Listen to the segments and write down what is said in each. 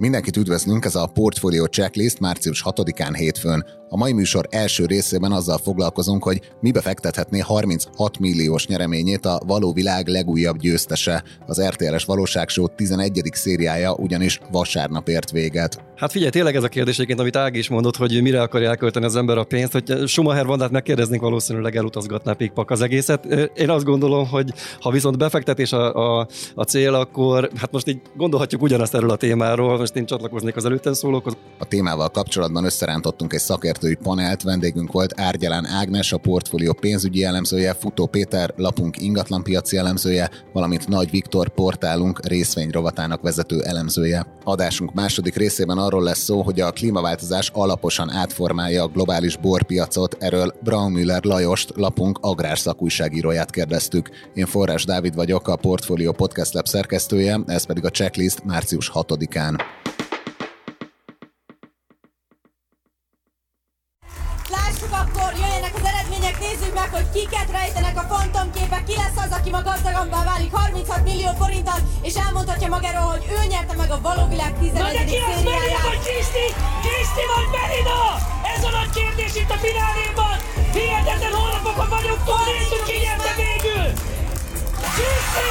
Mindenkit üdvözlünk, ez a Portfolio Checklist március 6-án hétfőn. A mai műsor első részében azzal foglalkozunk, hogy mibe fektethetné 36 milliós nyereményét a való világ legújabb győztese. Az RTL-es Valóságshow 11. szériája ugyanis vasárnap ért véget. Hát figyelj, tényleg ez a kérdés egyébként, amit Ági is mondott, hogy mire akarja elkölteni az ember a pénzt, hogy Schumacher Vandát megkérdeznénk, valószínűleg elutazgatná pikpak az egészet. Én azt gondolom, hogy ha viszont befektetés a, a, a cél, akkor hát most így gondolhatjuk ugyanazt erről a témáról, most én csatlakoznék az előtten szólókhoz. A témával kapcsolatban összerántottunk egy szakértői panelt, vendégünk volt Árgyalán Ágnes, a portfólió pénzügyi elemzője, Futó Péter, lapunk ingatlanpiaci elemzője, valamint Nagy Viktor portálunk részvényrovatának vezető elemzője. Adásunk második részében arról lesz szó, hogy a klímaváltozás alaposan átformálja a globális borpiacot, erről Braunmüller Lajost, lapunk agrárszakújságíróját kérdeztük. Én Forrás Dávid vagyok, a Portfolio Podcast Lab szerkesztője, ez pedig a checklist március 6-án. Meg, hogy kiket rejtenek a fantomképek, ki lesz az, aki ma gazdagabbá válik 36 millió forinttal, és elmondhatja magáról, hogy ő nyerte meg a valóvilág 11. Na de ki azt mondja, hogy Kriszti? Kriszti vagy Merida? Ez a nagy kérdés itt a fináléban! Hihetetlen hónapokon vagyunk túl, nézzük ki nyerte végül! Kriszti!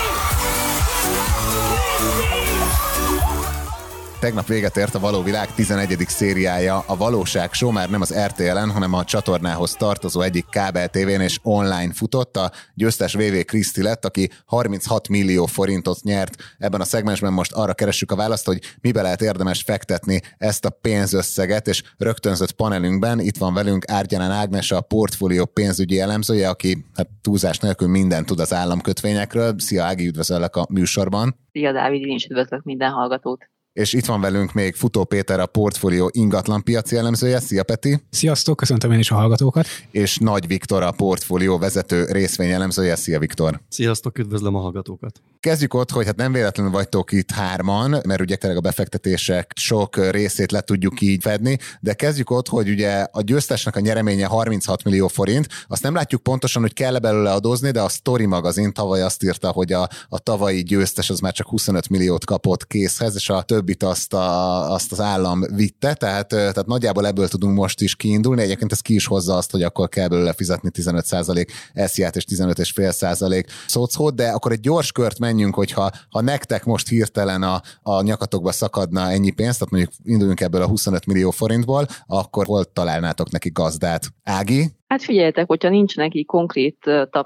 Tegnap véget ért a Való Világ 11. szériája. A valóság show már nem az RTL-en, hanem a csatornához tartozó egyik kábel tévén és online futott. A győztes VV Kriszti lett, aki 36 millió forintot nyert. Ebben a szegmensben most arra keressük a választ, hogy mibe lehet érdemes fektetni ezt a pénzösszeget, és rögtönzött panelünkben itt van velünk Árgyanán Ágnes, a portfólió pénzügyi elemzője, aki hát túlzás nélkül mindent tud az államkötvényekről. Szia Ági, üdvözöllek a műsorban. Szia Dávid, én is üdvözlök minden hallgatót és itt van velünk még Futó Péter, a portfólió ingatlan piaci elemzője. Szia Peti! Sziasztok, köszöntöm én is a hallgatókat! És Nagy Viktor, a portfólió vezető részvény elemzője. Szia Viktor! Sziasztok, üdvözlöm a hallgatókat! Kezdjük ott, hogy hát nem véletlenül vagytok itt hárman, mert ugye tényleg a befektetések sok részét le tudjuk így fedni, de kezdjük ott, hogy ugye a győztesnek a nyereménye 36 millió forint, azt nem látjuk pontosan, hogy kell belőle adózni, de a Story magazin tavaly azt írta, hogy a, a tavalyi győztes az már csak 25 milliót kapott készhez, és a többit azt, a, azt az állam vitte, tehát, tehát nagyjából ebből tudunk most is kiindulni. Egyébként ez ki is hozza azt, hogy akkor kell belőle fizetni 15% esziát és 15,5% szocót, de akkor egy gyors kört menjünk, hogyha ha nektek most hirtelen a, a nyakatokba szakadna ennyi pénzt, tehát mondjuk induljunk ebből a 25 millió forintból, akkor hol találnátok neki gazdát? Ági? Hát figyeljetek, hogyha nincs neki konkrét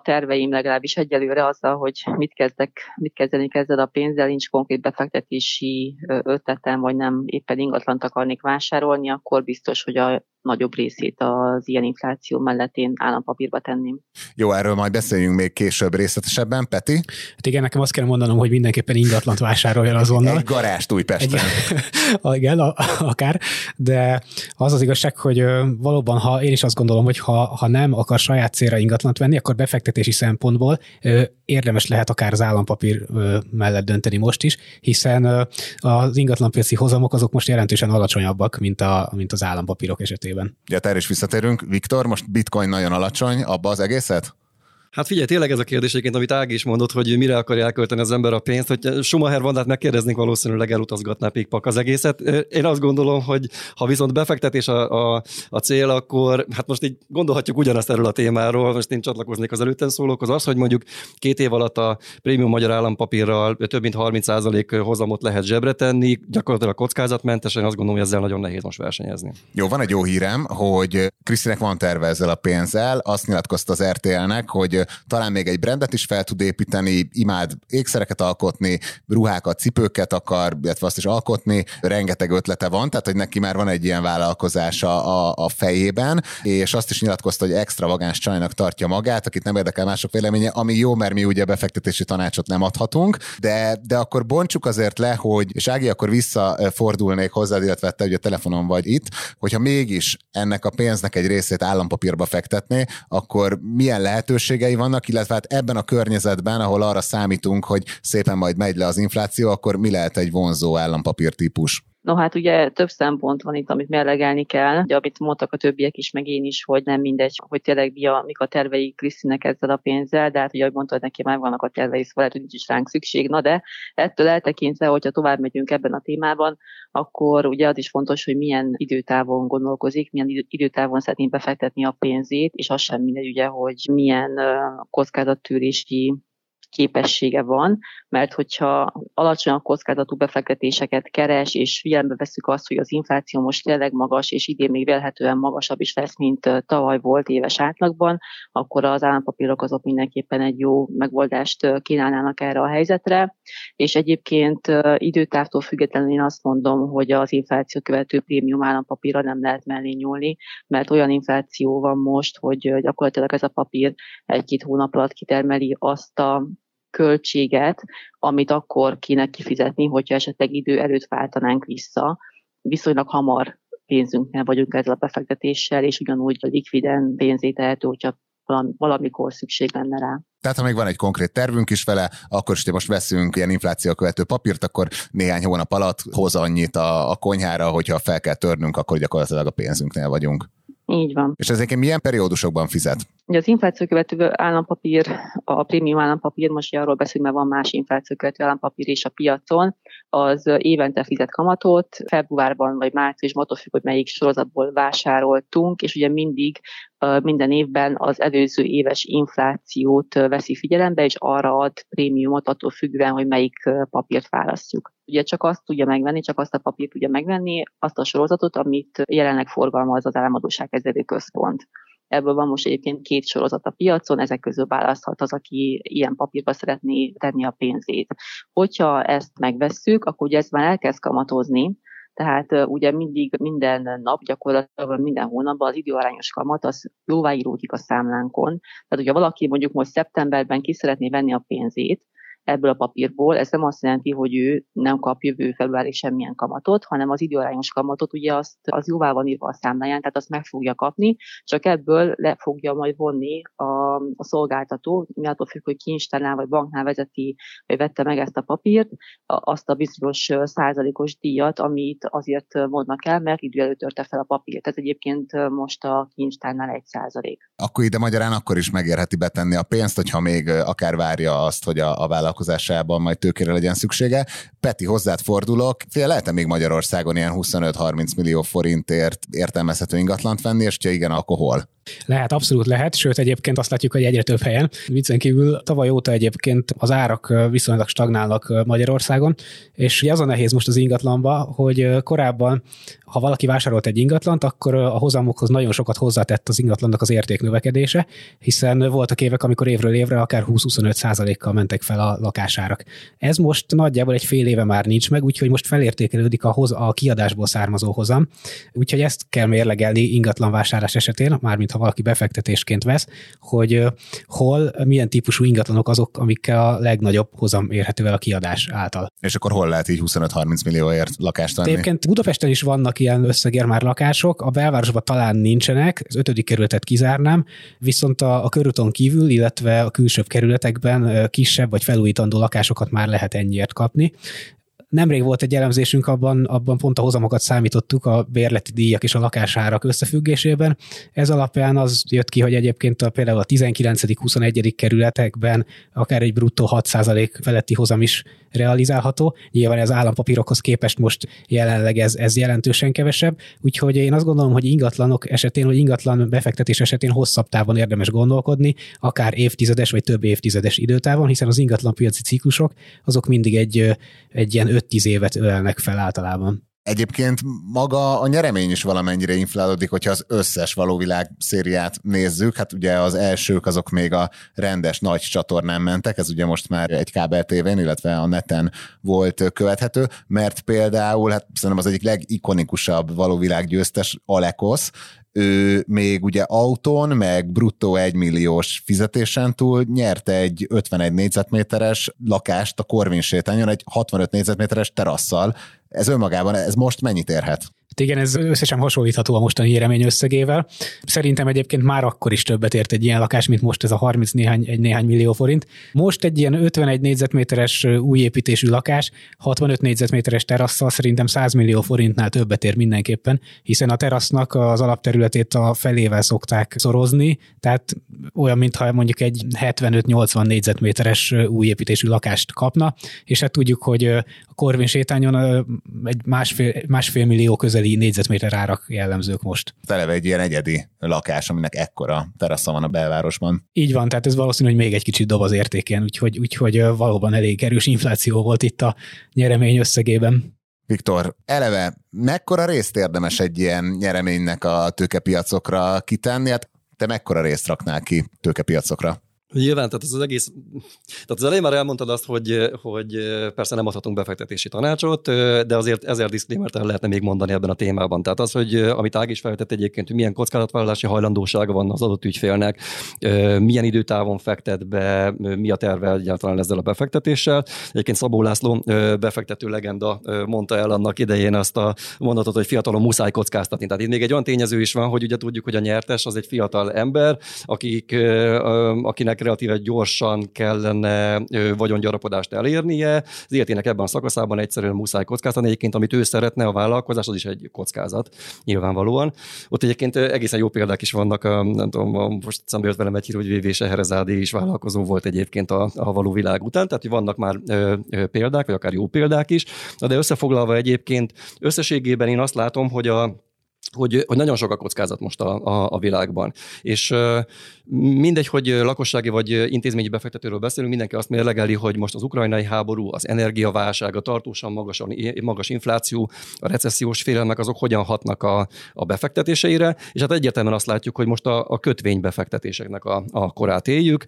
terveim legalábbis egyelőre azzal, hogy mit kezdek, mit kezdeni ezzel a pénzzel, nincs konkrét befektetési ötletem, vagy nem éppen ingatlant akarnék vásárolni, akkor biztos, hogy a nagyobb részét az ilyen infláció mellett én állampapírba tenném. Jó, erről majd beszéljünk még később részletesebben. Peti? Hát igen, nekem azt kell mondanom, hogy mindenképpen ingatlant vásároljon azonnal. Egy garást Újpesten. Egy, igen, akár, de az az igazság, hogy valóban, ha én is azt gondolom, hogy ha, ha nem akar saját célra ingatlant venni, akkor befektetési szempontból érdemes lehet akár az állampapír mellett dönteni most is, hiszen az ingatlanpiaci hozamok azok most jelentősen alacsonyabbak, mint, a, mint az állampapírok esetében esetében. Ja, erre is visszatérünk. Viktor, most bitcoin nagyon alacsony, abba az egészet? Hát figyelj, tényleg ez a kérdés egyébként, amit Ági is mondott, hogy mire akarja elkölteni az ember a pénzt, hogy Schumacher Vandát megkérdeznénk, valószínűleg elutazgatná pikpak az egészet. Én azt gondolom, hogy ha viszont befektetés a, a, a cél, akkor hát most így gondolhatjuk ugyanazt erről a témáról, most én csatlakoznék az előtten szólókhoz, az, hogy mondjuk két év alatt a prémium magyar állampapírral több mint 30% hozamot lehet zsebre tenni, gyakorlatilag kockázatmentesen, azt gondolom, hogy ezzel nagyon nehéz most versenyezni. Jó, van egy jó hírem, hogy Krisztinek van terve ezzel a pénzzel, azt nyilatkozta az RTL-nek, hogy talán még egy brandet is fel tud építeni, imád ékszereket alkotni, ruhákat, cipőket akar, illetve azt is alkotni, rengeteg ötlete van, tehát hogy neki már van egy ilyen vállalkozása a, a fejében, és azt is nyilatkozta, hogy extravagáns csajnak tartja magát, akit nem érdekel mások véleménye, ami jó, mert mi ugye befektetési tanácsot nem adhatunk, de, de akkor bontsuk azért le, hogy, és Ági, akkor visszafordulnék hozzád, illetve te ugye telefonon vagy itt, hogyha mégis ennek a pénznek egy részét állampapírba fektetné, akkor milyen lehetőségei veszélyei vannak, illetve hát ebben a környezetben, ahol arra számítunk, hogy szépen majd megy le az infláció, akkor mi lehet egy vonzó állampapír típus? No hát ugye több szempont van itt, amit mérlegelni kell. Ugye, amit mondtak a többiek is, meg én is, hogy nem mindegy, hogy tényleg mi a, mik a tervei Krisztinek ezzel a pénzzel, de hát ugye, ahogy mondtad, neki már vannak a tervei, szóval lehet, hogy nincs is ránk szükség. Na de ettől eltekintve, hogyha tovább megyünk ebben a témában, akkor ugye az is fontos, hogy milyen időtávon gondolkozik, milyen időtávon szeretné befektetni a pénzét, és az sem mindegy, ugye, hogy milyen kockázattűrési képessége van, mert hogyha alacsony kockázatú befektetéseket keres, és figyelembe veszük azt, hogy az infláció most tényleg magas, és idén még vélhetően magasabb is lesz, mint tavaly volt éves átlagban, akkor az állampapírok azok mindenképpen egy jó megoldást kínálnának erre a helyzetre. És egyébként időtávtól függetlenül én azt mondom, hogy az infláció követő prémium állampapírra nem lehet mellé nyúlni, mert olyan infláció van most, hogy gyakorlatilag ez a papír egy-két hónap alatt kitermeli azt a költséget, amit akkor kéne kifizetni, hogyha esetleg idő előtt váltanánk vissza. Viszonylag hamar pénzünknél vagyunk ezzel a befektetéssel, és ugyanúgy likviden pénzé tehető, hogyha valamikor szükség lenne rá. Tehát ha még van egy konkrét tervünk is vele, akkor is, most veszünk ilyen infláció követő papírt, akkor néhány hónap alatt hoz annyit a, a konyhára, hogyha fel kell törnünk, akkor gyakorlatilag a pénzünknél vagyunk. Így van. És ezeket milyen periódusokban fizet? Ugye az infláció követő állampapír, a prémium állampapír, most arról beszélünk, mert van más infláció követő állampapír is a piacon, az évente fizet kamatot, februárban vagy márciusban, attól függ, hogy melyik sorozatból vásároltunk, és ugye mindig minden évben az előző éves inflációt veszi figyelembe, és arra ad prémiumot attól függően, hogy melyik papírt választjuk. Ugye csak azt tudja megvenni, csak azt a papírt tudja megvenni, azt a sorozatot, amit jelenleg forgalmaz az államadóságkezelő központ. Ebből van most egyébként két sorozat a piacon, ezek közül választhat az, aki ilyen papírba szeretné tenni a pénzét. Hogyha ezt megvesszük, akkor ugye ez már elkezd kamatozni, tehát ugye mindig minden nap, gyakorlatilag minden hónapban az időarányos kamat az jóváíródik a számlánkon. Tehát, hogyha valaki mondjuk most szeptemberben ki szeretné venni a pénzét, ebből a papírból. Ez nem azt jelenti, hogy ő nem kap jövő februári semmilyen kamatot, hanem az időarányos kamatot ugye azt, az jóvá van írva a számláján, tehát azt meg fogja kapni, csak ebből le fogja majd vonni a, a szolgáltató, mi attól függ, hogy kincstárnál vagy banknál vezeti, vagy vette meg ezt a papírt, azt a bizonyos százalékos díjat, amit azért mondnak el, mert idő előtt törte fel a papírt. Ez egyébként most a kincstárnál egy százalék. Akkor ide magyarán akkor is megérheti betenni a pénzt, hogyha még akár várja azt, hogy a, a vállalkozásában majd tőkére legyen szüksége. Peti, hozzád fordulok. Fél lehet még Magyarországon ilyen 25-30 millió forintért értelmezhető ingatlant venni, és ha igen, akkor hol? Lehet, abszolút lehet, sőt egyébként azt látjuk, hogy egyre több helyen. Viccen kívül tavaly óta egyébként az árak viszonylag stagnálnak Magyarországon, és ugye az a nehéz most az ingatlanba, hogy korábban, ha valaki vásárolt egy ingatlant, akkor a hozamokhoz nagyon sokat hozzátett az ingatlannak az értéknövekedése, hiszen voltak évek, amikor évről évre akár 20-25 százalékkal mentek fel a lakásárak. Ez most nagyjából egy fél éve már nincs meg, úgyhogy most felértékelődik a, hoz, a kiadásból származó hozam, úgyhogy ezt kell mérlegelni ingatlan vásárlás esetén, mármint ha valaki befektetésként vesz, hogy hol, milyen típusú ingatlanok azok, amikkel a legnagyobb hozam érhető el a kiadás által. És akkor hol lehet így 25-30 millióért lakást venni? Egyébként Budapesten is vannak ilyen összegér már lakások, a belvárosban talán nincsenek, az ötödik kerületet kizárnám, viszont a, a körúton kívül, illetve a külsőbb kerületekben kisebb vagy felújítandó lakásokat már lehet ennyiért kapni. Nemrég volt egy elemzésünk, abban, abban pont a hozamokat számítottuk a bérleti díjak és a lakásárak összefüggésében. Ez alapján az jött ki, hogy egyébként a, például a 19.-21. kerületekben akár egy bruttó 6% feletti hozam is realizálható. Nyilván ez állampapírokhoz képest most jelenleg ez, ez jelentősen kevesebb, úgyhogy én azt gondolom, hogy ingatlanok esetén, vagy ingatlan befektetés esetén hosszabb távon érdemes gondolkodni, akár évtizedes vagy több évtizedes időtávon, hiszen az ingatlan piaci ciklusok azok mindig egy, egy ilyen 5-10 évet ölelnek fel általában. Egyébként maga a nyeremény is valamennyire inflálódik, hogyha az összes valóvilág szériát nézzük. Hát ugye az elsők azok még a rendes nagy csatornán mentek, ez ugye most már egy kábel tévén, illetve a neten volt követhető, mert például, hát szerintem az egyik legikonikusabb valóvilág győztes Alekosz, ő még ugye autón, meg bruttó egymilliós fizetésen túl nyerte egy 51 négyzetméteres lakást a Korvin sétányon, egy 65 négyzetméteres terasszal. Ez önmagában, ez most mennyit érhet? Igen, ez összesen hasonlítható a mostani nyeremény összegével. Szerintem egyébként már akkor is többet ért egy ilyen lakás, mint most ez a 30 néhány, egy néhány millió forint. Most egy ilyen 51 négyzetméteres új építésű lakás, 65 négyzetméteres terasszal szerintem 100 millió forintnál többet ér mindenképpen, hiszen a terasznak az alapterületét a felével szokták szorozni, tehát olyan, mintha mondjuk egy 75-80 négyzetméteres új építésű lakást kapna, és hát tudjuk, hogy a Korvin sétányon egy másfél, másfél millió közeli négyzetméter árak jellemzők most. Televe egy ilyen egyedi lakás, aminek ekkora terasza van a belvárosban. Így van, tehát ez valószínű, hogy még egy kicsit dob az értékén, úgyhogy, úgyhogy valóban elég erős infláció volt itt a nyeremény összegében. Viktor, eleve mekkora részt érdemes egy ilyen nyereménynek a tőkepiacokra kitenni? Hát te mekkora részt raknál ki tőkepiacokra? Nyilván, tehát ez az egész, tehát az elején már elmondtad azt, hogy, hogy persze nem adhatunk befektetési tanácsot, de azért ezer diszklémert el lehetne még mondani ebben a témában. Tehát az, hogy amit Ág is felvetett egyébként, hogy milyen kockázatvállalási hajlandósága van az adott ügyfélnek, milyen időtávon fektet be, mi a terve egyáltalán ezzel a befektetéssel. Egyébként Szabó László befektető legenda mondta el annak idején azt a mondatot, hogy fiatalon muszáj kockáztatni. Tehát itt még egy olyan tényező is van, hogy ugye tudjuk, hogy a nyertes az egy fiatal ember, akik, akinek relatíve gyorsan kellene vagyongyarapodást elérnie. Az életének ebben a szakaszában egyszerűen muszáj kockázatni. Egyébként, amit ő szeretne, a vállalkozás, az is egy kockázat, nyilvánvalóan. Ott egyébként egészen jó példák is vannak, nem tudom, most szembe jött velem egy hír, hogy VV Seherezádé is vállalkozó volt egyébként a, a való világ után, tehát hogy vannak már ö, ö, példák, vagy akár jó példák is, de összefoglalva egyébként összességében én azt látom, hogy a hogy, hogy nagyon sok a kockázat most a, a, a világban. És mindegy, hogy lakossági vagy intézményi befektetőről beszélünk, mindenki azt mérlegeli, hogy most az ukrajnai háború, az energiaválság, a tartósan magas, magas infláció, a recessziós félelmek, azok hogyan hatnak a, a befektetéseire, és hát egyértelműen azt látjuk, hogy most a, a kötvénybefektetéseknek a, a korát éljük,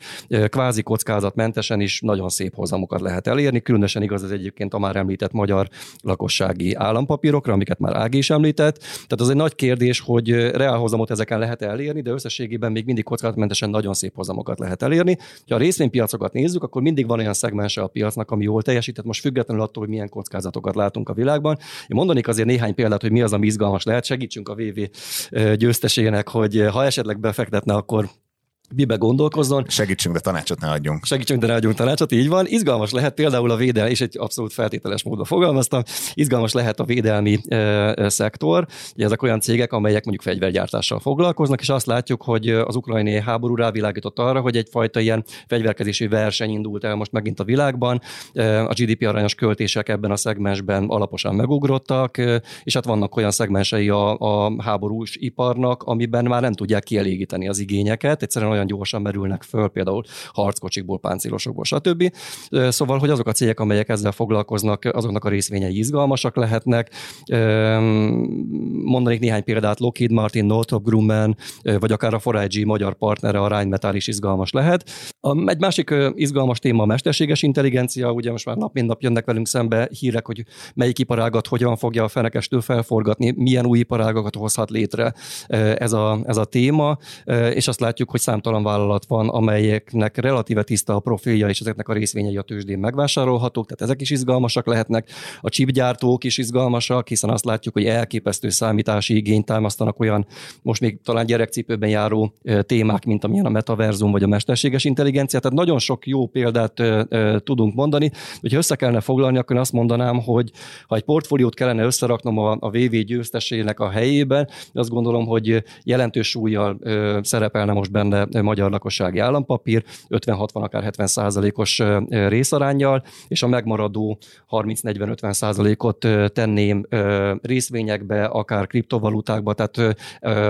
kvázi kockázatmentesen is nagyon szép hozamokat lehet elérni, különösen igaz ez egyébként a már említett magyar lakossági állampapírokra, amiket már Ági is említett. Tehát az egy nagy kérdés, hogy reálhozamot ezeken lehet elérni, de összességében még mindig kockázatmentesen nagyon szép hozamokat lehet elérni. Ha a részvénypiacokat nézzük, akkor mindig van olyan szegmense a piacnak, ami jól teljesített, most függetlenül attól, hogy milyen kockázatokat látunk a világban. Én mondanék azért néhány példát, hogy mi az, ami izgalmas lehet. Segítsünk a VV győztesének, hogy ha esetleg befektetne, akkor mibe gondolkozzon. Segítsünk, de tanácsot ne adjunk. Segítsünk, de ne adjunk tanácsot, így van. Izgalmas lehet például a védelmi, és egy abszolút feltételes módon fogalmaztam, izgalmas lehet a védelmi e, szektor. Ugye ezek olyan cégek, amelyek mondjuk fegyvergyártással foglalkoznak, és azt látjuk, hogy az ukrajnai háború rávilágított arra, hogy egyfajta ilyen fegyverkezési verseny indult el most megint a világban. A GDP arányos költések ebben a szegmensben alaposan megugrottak, és hát vannak olyan szegmensei a, a háborús iparnak, amiben már nem tudják kielégíteni az igényeket. Egyszerűen olyan gyorsan merülnek föl, például harckocsikból, páncélosokból, stb. Szóval, hogy azok a cégek, amelyek ezzel foglalkoznak, azoknak a részvényei izgalmasak lehetnek. Mondanék néhány példát, Lockheed Martin, Northrop Grumman, vagy akár a 4 magyar partnere, a Rheinmetall is izgalmas lehet. Egy másik izgalmas téma a mesterséges intelligencia, ugye most már nap mint nap jönnek velünk szembe hírek, hogy melyik iparágat hogyan fogja a fenekestől felforgatni, milyen új iparágakat hozhat létre ez a, ez a téma, és azt látjuk, hogy szám számtalan vállalat van, amelyeknek relatíve tiszta a profilja, és ezeknek a részvényei a tőzsdén megvásárolhatók, tehát ezek is izgalmasak lehetnek. A chipgyártók is izgalmasak, hiszen azt látjuk, hogy elképesztő számítási igényt támasztanak olyan, most még talán gyerekcipőben járó témák, mint amilyen a metaverzum vagy a mesterséges intelligencia. Tehát nagyon sok jó példát tudunk mondani. Hogyha össze kellene foglalni, akkor azt mondanám, hogy ha egy portfóliót kellene összeraknom a, a VV győztesének a helyében, azt gondolom, hogy jelentős súlyjal szerepelne most benne magyar lakossági állampapír, 50-60, akár 70 százalékos részarányjal, és a megmaradó 30-40-50 százalékot tenném részvényekbe, akár kriptovalutákba, tehát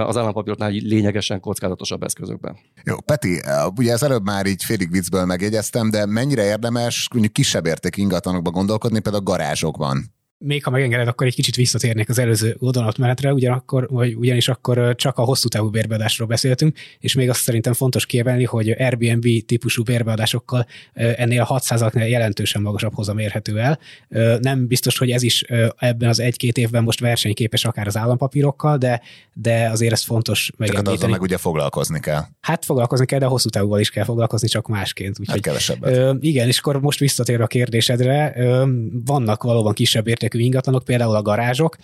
az állampapíroknál lényegesen kockázatosabb eszközökben. Jó, Peti, ugye ez előbb már így félig viccből megjegyeztem, de mennyire érdemes mondjuk kisebb érték ingatlanokba gondolkodni, például a garázsokban? Még ha megengeded, akkor egy kicsit visszatérnék az előző menetre, ugyanakkor, vagy ugyanis akkor csak a hosszú távú bérbeadásról beszéltünk, és még azt szerintem fontos kiemelni, hogy Airbnb típusú bérbeadásokkal ennél a 6%-nál jelentősen magasabb hozam érhető el. Nem biztos, hogy ez is ebben az egy-két évben most versenyképes akár az állampapírokkal, de, de azért ez fontos megemlíteni. Csak meg ugye foglalkozni kell. Hát foglalkozni kell, de a hosszú távúval is kell foglalkozni, csak másként. Úgyhogy, hát kevesebbet. Igen, és akkor most visszatérve a kérdésedre, vannak valóban kisebb értékű ingatlanok, például a garázsok,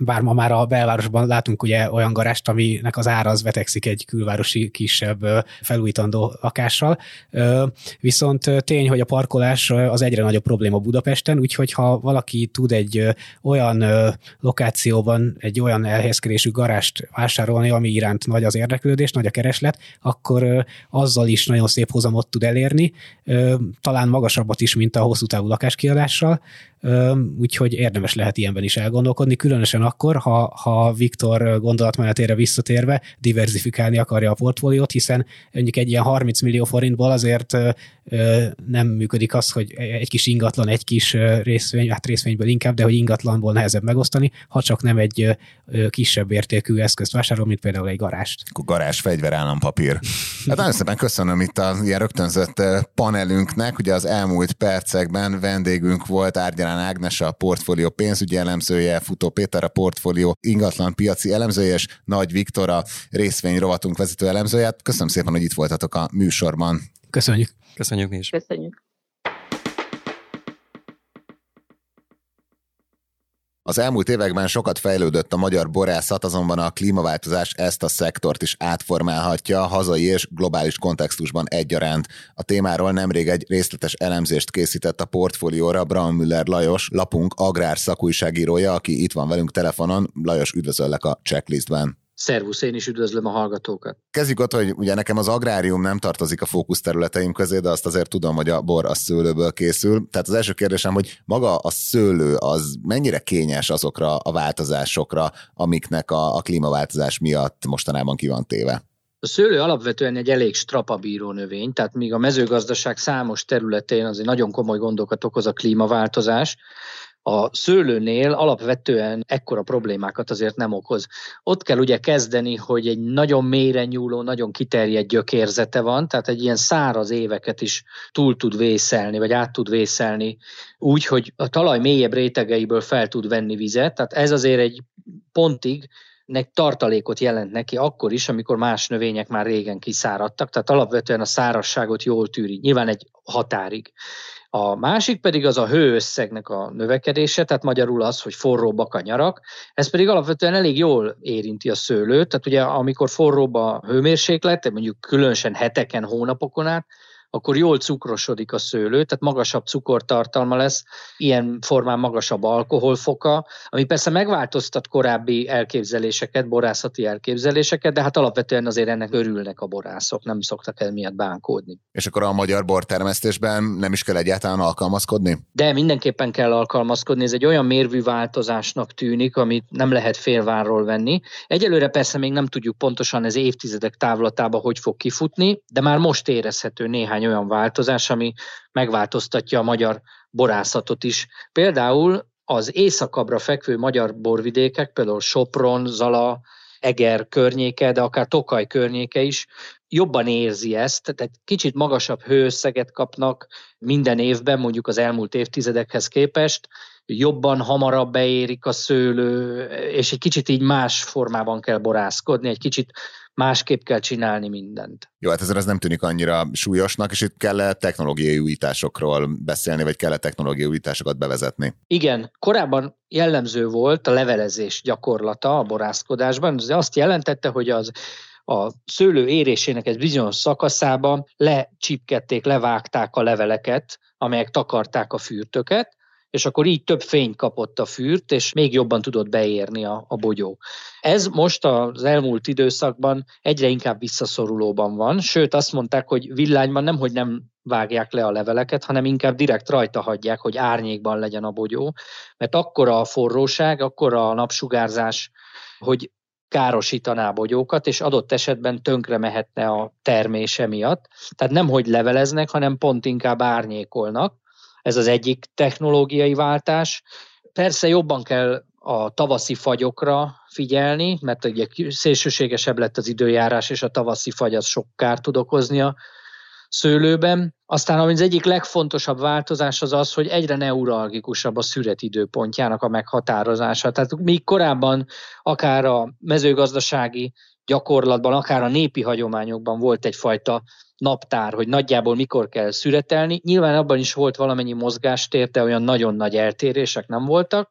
bár ma már a belvárosban látunk ugye olyan garást, aminek az ára az vetekszik egy külvárosi kisebb felújítandó lakással. Viszont tény, hogy a parkolás az egyre nagyobb probléma Budapesten, úgyhogy ha valaki tud egy olyan lokációban egy olyan elhelyezkedésű garást vásárolni, ami iránt nagy az érdeklődés, nagy a kereslet, akkor azzal is nagyon szép hozamot tud elérni, talán magasabbat is, mint a hosszú távú lakáskiadással, úgyhogy érdemes lehet ilyenben is elgondolkodni, különösen akkor, ha, ha Viktor gondolatmenetére visszatérve diversifikálni akarja a portfóliót, hiszen mondjuk egy ilyen 30 millió forintból azért nem működik az, hogy egy kis ingatlan, egy kis részvény, hát részvényből inkább, de hogy ingatlanból nehezebb megosztani, ha csak nem egy kisebb értékű eszközt vásárol, mint például egy garást. Garázs, fegyver, állampapír. Hát nagyon szépen köszönöm itt a ilyen rögtönzött panelünknek. Ugye az elmúlt percekben vendégünk volt Árgyalán Ágnes, a portfólió pénzügyi elemzője, Futó Péter, a portfólió ingatlan piaci elemzője, és Nagy Viktor, a részvény rovatunk vezető elemzője. Köszönöm szépen, hogy itt voltatok a műsorban. Köszönjük. Köszönjük mi is. Köszönjük. Az elmúlt években sokat fejlődött a magyar borászat, azonban a klímaváltozás ezt a szektort is átformálhatja hazai és globális kontextusban egyaránt. A témáról nemrég egy részletes elemzést készített a portfólióra Braun Müller Lajos, lapunk agrár szakújságírója, aki itt van velünk telefonon. Lajos, üdvözöllek a checklistben. Szervusz, én is üdvözlöm a hallgatókat. Kezdjük ott, hogy ugye nekem az agrárium nem tartozik a fókuszterületeim közé, de azt azért tudom, hogy a bor a szőlőből készül. Tehát az első kérdésem, hogy maga a szőlő az mennyire kényes azokra a változásokra, amiknek a, a klímaváltozás miatt mostanában ki van téve? A szőlő alapvetően egy elég strapabíró növény, tehát míg a mezőgazdaság számos területén azért nagyon komoly gondokat okoz a klímaváltozás, a szőlőnél alapvetően ekkora problémákat azért nem okoz. Ott kell ugye kezdeni, hogy egy nagyon mélyre nyúló, nagyon kiterjedt gyökérzete van, tehát egy ilyen száraz éveket is túl tud vészelni, vagy át tud vészelni, úgy, hogy a talaj mélyebb rétegeiből fel tud venni vizet, tehát ez azért egy pontig nek tartalékot jelent neki akkor is, amikor más növények már régen kiszáradtak, tehát alapvetően a szárasságot jól tűri, nyilván egy határig. A másik pedig az a hőösszegnek a növekedése, tehát magyarul az, hogy forróbbak a nyarak, ez pedig alapvetően elég jól érinti a szőlőt, tehát ugye amikor forróbb a hőmérséklet, mondjuk különösen heteken, hónapokon át, akkor jól cukrosodik a szőlő, tehát magasabb cukortartalma lesz, ilyen formán magasabb alkoholfoka, ami persze megváltoztat korábbi elképzeléseket, borászati elképzeléseket, de hát alapvetően azért ennek örülnek a borászok, nem szoktak miatt bánkódni. És akkor a magyar bortermesztésben nem is kell egyáltalán alkalmazkodni? De mindenképpen kell alkalmazkodni, ez egy olyan mérvű változásnak tűnik, amit nem lehet félvárról venni. Egyelőre persze még nem tudjuk pontosan ez évtizedek távlatába hogy fog kifutni, de már most érezhető néhány néhány olyan változás, ami megváltoztatja a magyar borászatot is. Például az északabbra fekvő magyar borvidékek, például Sopron, Zala, Eger környéke, de akár Tokaj környéke is jobban érzi ezt, tehát kicsit magasabb hőösszeget kapnak minden évben, mondjuk az elmúlt évtizedekhez képest, jobban, hamarabb beérik a szőlő, és egy kicsit így más formában kell borászkodni, egy kicsit másképp kell csinálni mindent. Jó, hát ezért ez nem tűnik annyira súlyosnak, és itt kell -e technológiai újításokról beszélni, vagy kell -e technológiai újításokat bevezetni? Igen, korábban jellemző volt a levelezés gyakorlata a borászkodásban, ez azt jelentette, hogy az a szőlő érésének egy bizonyos szakaszában lecsipkedték, levágták a leveleket, amelyek takarták a fürtöket, és akkor így több fényt kapott a fűrt, és még jobban tudott beérni a, a bogyó. Ez most az elmúlt időszakban egyre inkább visszaszorulóban van, sőt azt mondták, hogy villányban nem, hogy nem vágják le a leveleket, hanem inkább direkt rajta hagyják, hogy árnyékban legyen a bogyó, mert akkora a forróság, akkora a napsugárzás, hogy károsítaná a bogyókat, és adott esetben tönkre mehetne a termése miatt. Tehát nem, hogy leveleznek, hanem pont inkább árnyékolnak. Ez az egyik technológiai váltás. Persze jobban kell a tavaszi fagyokra figyelni, mert ugye szélsőségesebb lett az időjárás, és a tavaszi fagy az sok kárt tud okozni a szőlőben. Aztán az egyik legfontosabb változás az az, hogy egyre neuralgikusabb a szüret időpontjának a meghatározása. Tehát míg korábban akár a mezőgazdasági gyakorlatban, akár a népi hagyományokban volt egyfajta naptár, hogy nagyjából mikor kell szüretelni. Nyilván abban is volt valamennyi mozgástér, de olyan nagyon nagy eltérések nem voltak.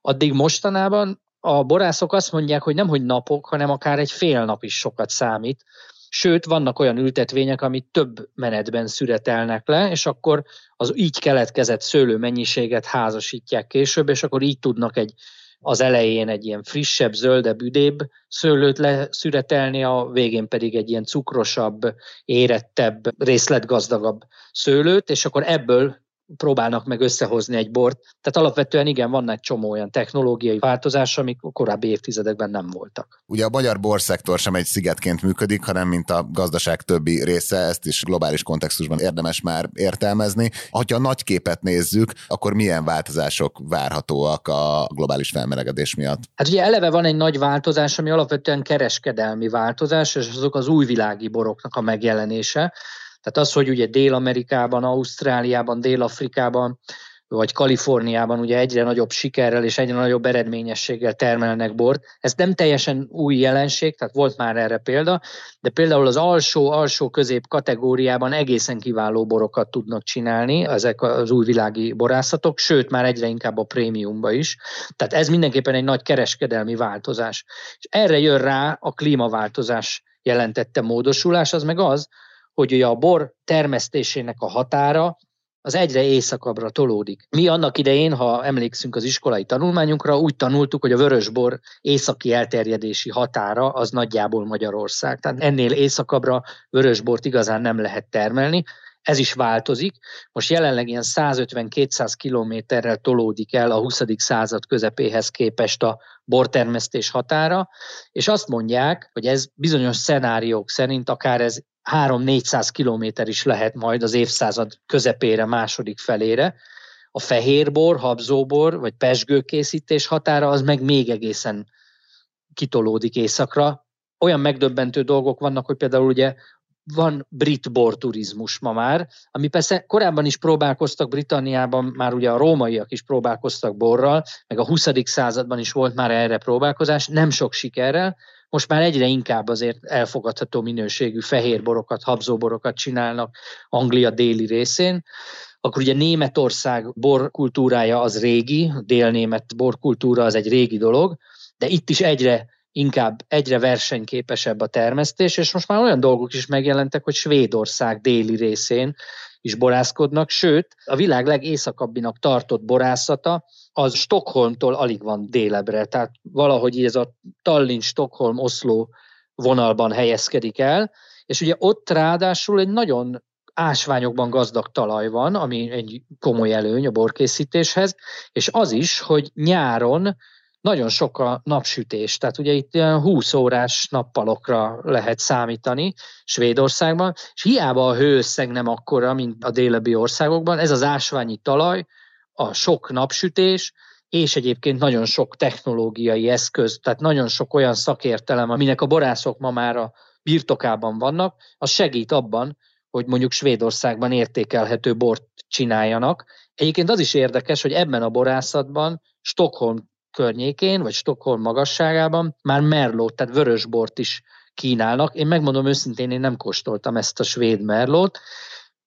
Addig mostanában a borászok azt mondják, hogy nem hogy napok, hanem akár egy fél nap is sokat számít. Sőt, vannak olyan ültetvények, amit több menetben szüretelnek le, és akkor az így keletkezett szőlő mennyiséget házasítják később, és akkor így tudnak egy az elején egy ilyen frissebb, zöldebb, üdébb szőlőt leszüretelni, a végén pedig egy ilyen cukrosabb, érettebb, részletgazdagabb szőlőt, és akkor ebből próbálnak meg összehozni egy bort. Tehát alapvetően igen, van egy csomó olyan technológiai változás, amik a korábbi évtizedekben nem voltak. Ugye a magyar borszektor sem egy szigetként működik, hanem mint a gazdaság többi része, ezt is globális kontextusban érdemes már értelmezni. Ha a nagy képet nézzük, akkor milyen változások várhatóak a globális felmelegedés miatt? Hát ugye eleve van egy nagy változás, ami alapvetően kereskedelmi változás, és azok az újvilági boroknak a megjelenése. Tehát az, hogy ugye Dél-Amerikában, Ausztráliában, Dél-Afrikában, vagy Kaliforniában ugye egyre nagyobb sikerrel és egyre nagyobb eredményességgel termelnek bort. Ez nem teljesen új jelenség, tehát volt már erre példa, de például az alsó-alsó közép kategóriában egészen kiváló borokat tudnak csinálni ezek az újvilági borászatok, sőt már egyre inkább a prémiumba is. Tehát ez mindenképpen egy nagy kereskedelmi változás. És erre jön rá a klímaváltozás jelentette módosulás, az meg az, hogy ugye a bor termesztésének a határa az egyre északabbra tolódik. Mi annak idején, ha emlékszünk az iskolai tanulmányunkra, úgy tanultuk, hogy a vörösbor északi elterjedési határa az nagyjából Magyarország. Tehát ennél északabbra vörösbort igazán nem lehet termelni. Ez is változik. Most jelenleg ilyen 150-200 kilométerrel tolódik el a 20. század közepéhez képest a bortermesztés határa, és azt mondják, hogy ez bizonyos szenáriók szerint akár ez 3-400 kilométer is lehet majd az évszázad közepére, második felére. A fehérbor, habzóbor vagy pesgőkészítés határa az meg még egészen kitolódik északra. Olyan megdöbbentő dolgok vannak, hogy például ugye van brit borturizmus ma már, ami persze korábban is próbálkoztak Britanniában, már ugye a rómaiak is próbálkoztak borral, meg a 20. században is volt már erre próbálkozás, nem sok sikerrel, most már egyre inkább azért elfogadható minőségű fehérborokat, habzóborokat csinálnak Anglia déli részén, akkor ugye Németország borkultúrája az régi, délnémet borkultúra az egy régi dolog, de itt is egyre inkább egyre versenyképesebb a termesztés, és most már olyan dolgok is megjelentek, hogy Svédország déli részén is borászkodnak, sőt, a világ legészakabbinak tartott borászata az Stockholmtól alig van délebre, tehát valahogy ez a Tallinn-Stockholm-Oszló vonalban helyezkedik el, és ugye ott ráadásul egy nagyon ásványokban gazdag talaj van, ami egy komoly előny a borkészítéshez, és az is, hogy nyáron nagyon sok a napsütés, tehát ugye itt 20 órás nappalokra lehet számítani Svédországban, és hiába a hőösszeg nem akkora, mint a délebbi országokban, ez az ásványi talaj, a sok napsütés, és egyébként nagyon sok technológiai eszköz, tehát nagyon sok olyan szakértelem, aminek a borászok ma már a birtokában vannak, az segít abban, hogy mondjuk Svédországban értékelhető bort csináljanak. Egyébként az is érdekes, hogy ebben a borászatban Stockholm környékén, vagy Stockholm magasságában már merlót, tehát vörösbort is kínálnak. Én megmondom őszintén, én nem kóstoltam ezt a svéd merlót,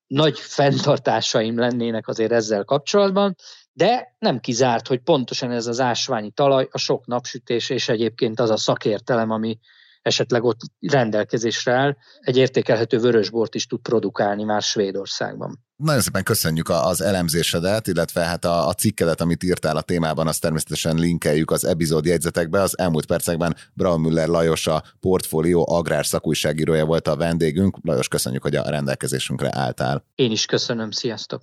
nagy fenntartásaim lennének azért ezzel kapcsolatban, de nem kizárt, hogy pontosan ez az ásványi talaj, a sok napsütés és egyébként az a szakértelem, ami esetleg ott rendelkezésre áll, egy értékelhető vörösbort is tud produkálni már Svédországban. Nagyon szépen köszönjük az elemzésedet, illetve hát a, a cikkedet, amit írtál a témában, azt természetesen linkeljük az epizód jegyzetekbe. Az elmúlt percekben Braun Müller Lajos, a portfólió agrár szakújságírója volt a vendégünk. Lajos, köszönjük, hogy a rendelkezésünkre álltál. Én is köszönöm, sziasztok!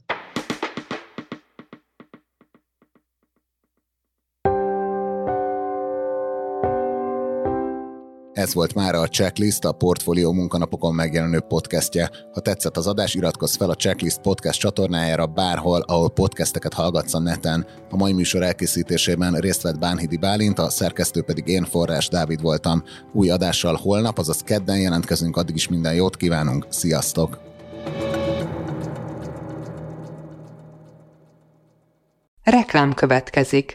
Ez volt már a Checklist, a Portfolio munkanapokon megjelenő podcastje. Ha tetszett az adás, iratkozz fel a Checklist podcast csatornájára bárhol, ahol podcasteket hallgatsz a neten. A mai műsor elkészítésében részt vett Bánhidi Bálint, a szerkesztő pedig én, Forrás Dávid voltam. Új adással holnap, azaz kedden jelentkezünk, addig is minden jót kívánunk. Sziasztok! Reklám következik.